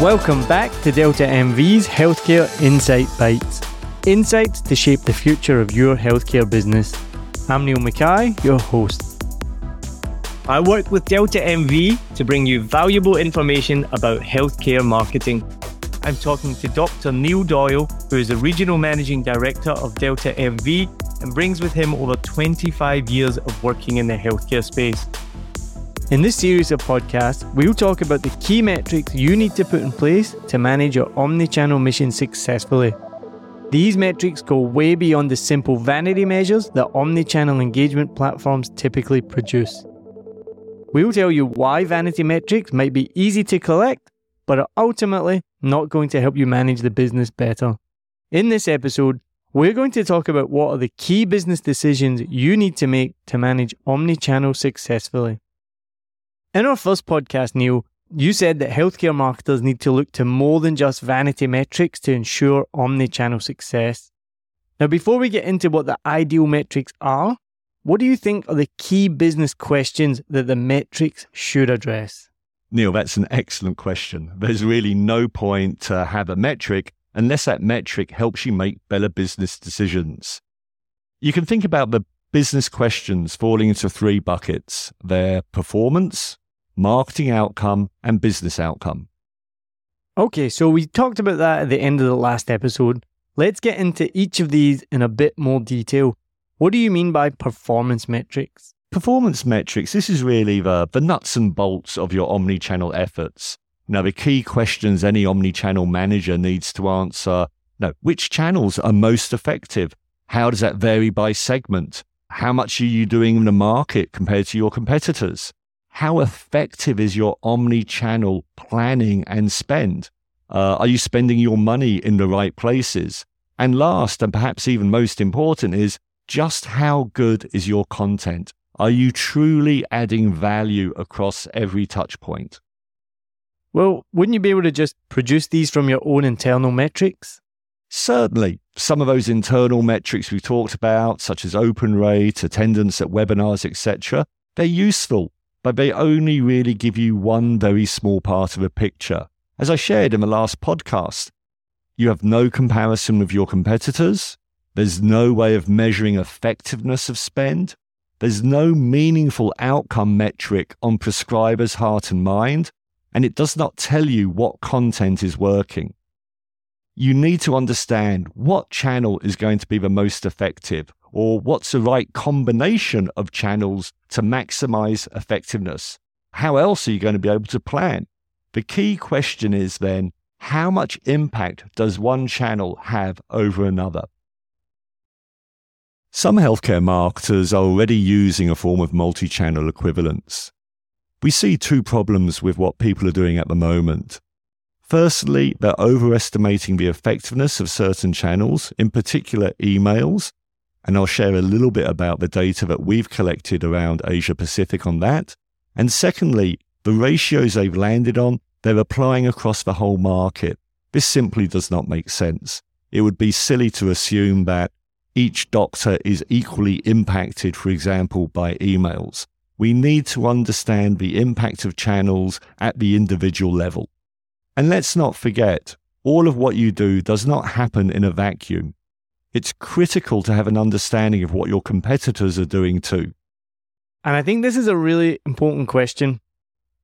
Welcome back to Delta MV's Healthcare Insight Bites. Insights to shape the future of your healthcare business. I'm Neil Mackay, your host. I work with Delta MV to bring you valuable information about healthcare marketing. I'm talking to Dr. Neil Doyle, who is the Regional Managing Director of Delta MV and brings with him over 25 years of working in the healthcare space. In this series of podcasts, we'll talk about the key metrics you need to put in place to manage your omni-channel mission successfully. These metrics go way beyond the simple vanity measures that omni-channel engagement platforms typically produce. We'll tell you why vanity metrics might be easy to collect, but are ultimately not going to help you manage the business better. In this episode, we're going to talk about what are the key business decisions you need to make to manage omni-channel successfully. In our first podcast, Neil, you said that healthcare marketers need to look to more than just vanity metrics to ensure omni channel success. Now, before we get into what the ideal metrics are, what do you think are the key business questions that the metrics should address? Neil, that's an excellent question. There's really no point to have a metric unless that metric helps you make better business decisions. You can think about the business questions falling into three buckets their performance, marketing outcome, and business outcome. Okay, so we talked about that at the end of the last episode. Let's get into each of these in a bit more detail. What do you mean by performance metrics? Performance metrics, this is really the, the nuts and bolts of your omni channel efforts. Now, the key questions any omni channel manager needs to answer no, which channels are most effective? How does that vary by segment? How much are you doing in the market compared to your competitors? How effective is your omni channel planning and spend? Uh, are you spending your money in the right places? And last, and perhaps even most important, is just how good is your content? Are you truly adding value across every touch point? Well, wouldn't you be able to just produce these from your own internal metrics? Certainly. Some of those internal metrics we've talked about, such as open rate, attendance at webinars, etc., they're useful but they only really give you one very small part of a picture. As I shared in the last podcast, you have no comparison with your competitors. There's no way of measuring effectiveness of spend. There's no meaningful outcome metric on prescribers' heart and mind, and it does not tell you what content is working. You need to understand what channel is going to be the most effective, or what's the right combination of channels to maximize effectiveness? How else are you going to be able to plan? The key question is then, how much impact does one channel have over another? Some healthcare marketers are already using a form of multi channel equivalence. We see two problems with what people are doing at the moment. Firstly, they're overestimating the effectiveness of certain channels, in particular emails, and I'll share a little bit about the data that we've collected around Asia Pacific on that. And secondly, the ratios they've landed on, they're applying across the whole market. This simply does not make sense. It would be silly to assume that each doctor is equally impacted, for example, by emails. We need to understand the impact of channels at the individual level. And let's not forget, all of what you do does not happen in a vacuum it's critical to have an understanding of what your competitors are doing too. And I think this is a really important question.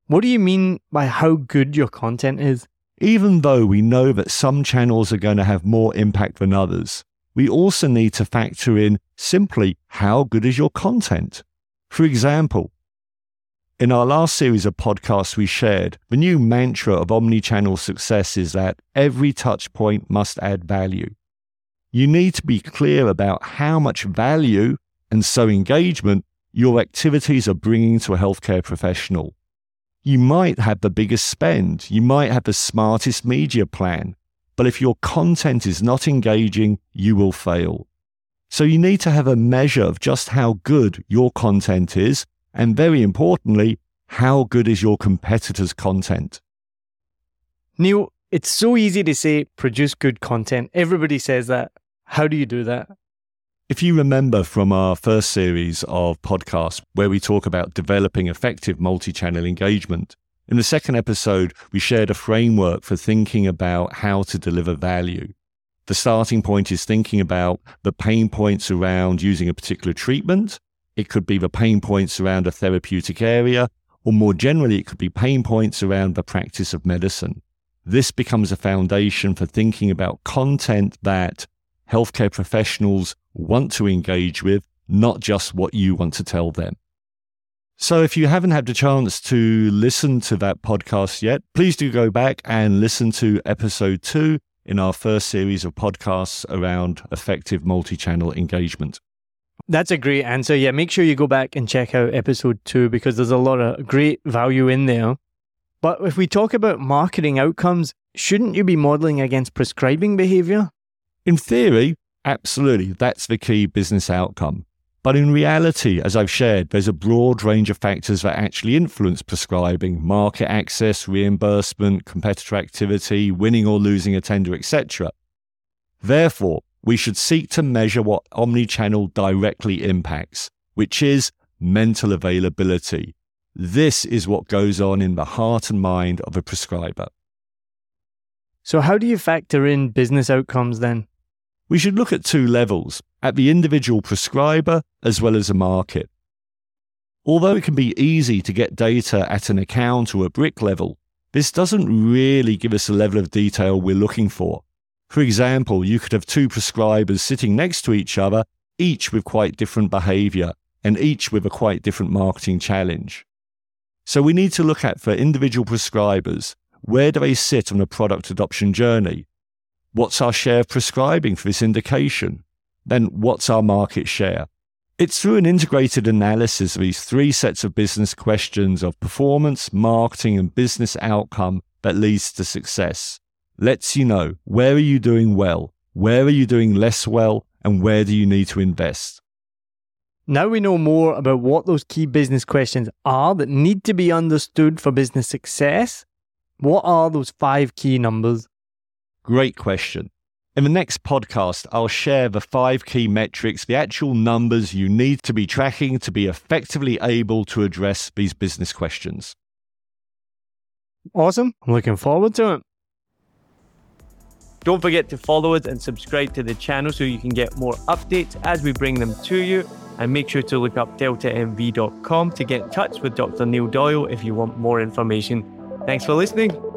What do you mean by how good your content is? Even though we know that some channels are going to have more impact than others, we also need to factor in simply how good is your content. For example, in our last series of podcasts we shared, the new mantra of omni-channel success is that every touch point must add value you need to be clear about how much value and so engagement your activities are bringing to a healthcare professional. You might have the biggest spend, you might have the smartest media plan, but if your content is not engaging, you will fail. So you need to have a measure of just how good your content is, and very importantly, how good is your competitors' content. Neil, it's so easy to say produce good content. Everybody says that. How do you do that? If you remember from our first series of podcasts where we talk about developing effective multi channel engagement, In the second episode, we shared a framework for thinking about how to deliver value. The starting point is thinking about the pain points around using a particular treatment. It could be the pain points around a therapeutic area, or more generally, it could be pain points around the practice of medicine. This becomes a foundation for thinking about content that healthcare professionals want to engage with, not just what you want to tell them. So, if you haven't had the chance to listen to that podcast yet, please do go back and listen to episode two in our first series of podcasts around effective multi channel engagement. That's a great answer. Yeah, make sure you go back and check out episode two because there's a lot of great value in there. But if we talk about marketing outcomes, shouldn't you be modeling against prescribing behavior? In theory, absolutely. That's the key business outcome. But in reality, as I've shared, there's a broad range of factors that actually influence prescribing market access, reimbursement, competitor activity, winning or losing a tender, etc. Therefore, we should seek to measure what omnichannel directly impacts, which is mental availability. This is what goes on in the heart and mind of a prescriber. So, how do you factor in business outcomes then? We should look at two levels at the individual prescriber as well as a market. Although it can be easy to get data at an account or a brick level, this doesn't really give us the level of detail we're looking for. For example, you could have two prescribers sitting next to each other, each with quite different behavior and each with a quite different marketing challenge. So we need to look at for individual prescribers, where do they sit on a product adoption journey? What's our share of prescribing for this indication? Then what's our market share? It's through an integrated analysis of these three sets of business questions of performance, marketing, and business outcome that leads to success. Lets you know where are you doing well, where are you doing less well, and where do you need to invest. Now we know more about what those key business questions are that need to be understood for business success. What are those five key numbers? Great question. In the next podcast, I'll share the five key metrics, the actual numbers you need to be tracking to be effectively able to address these business questions. Awesome. I'm looking forward to it. Don't forget to follow us and subscribe to the channel so you can get more updates as we bring them to you and make sure to look up deltamv.com to get in touch with Dr. Neil Doyle if you want more information. Thanks for listening.